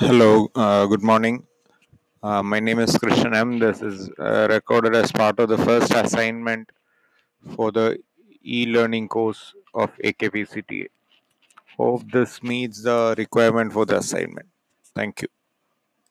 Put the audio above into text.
Hello, uh, good morning. Uh, my name is Christian M. This is uh, recorded as part of the first assignment for the e-learning course of AKPCTA. Hope this meets the requirement for the assignment. Thank you.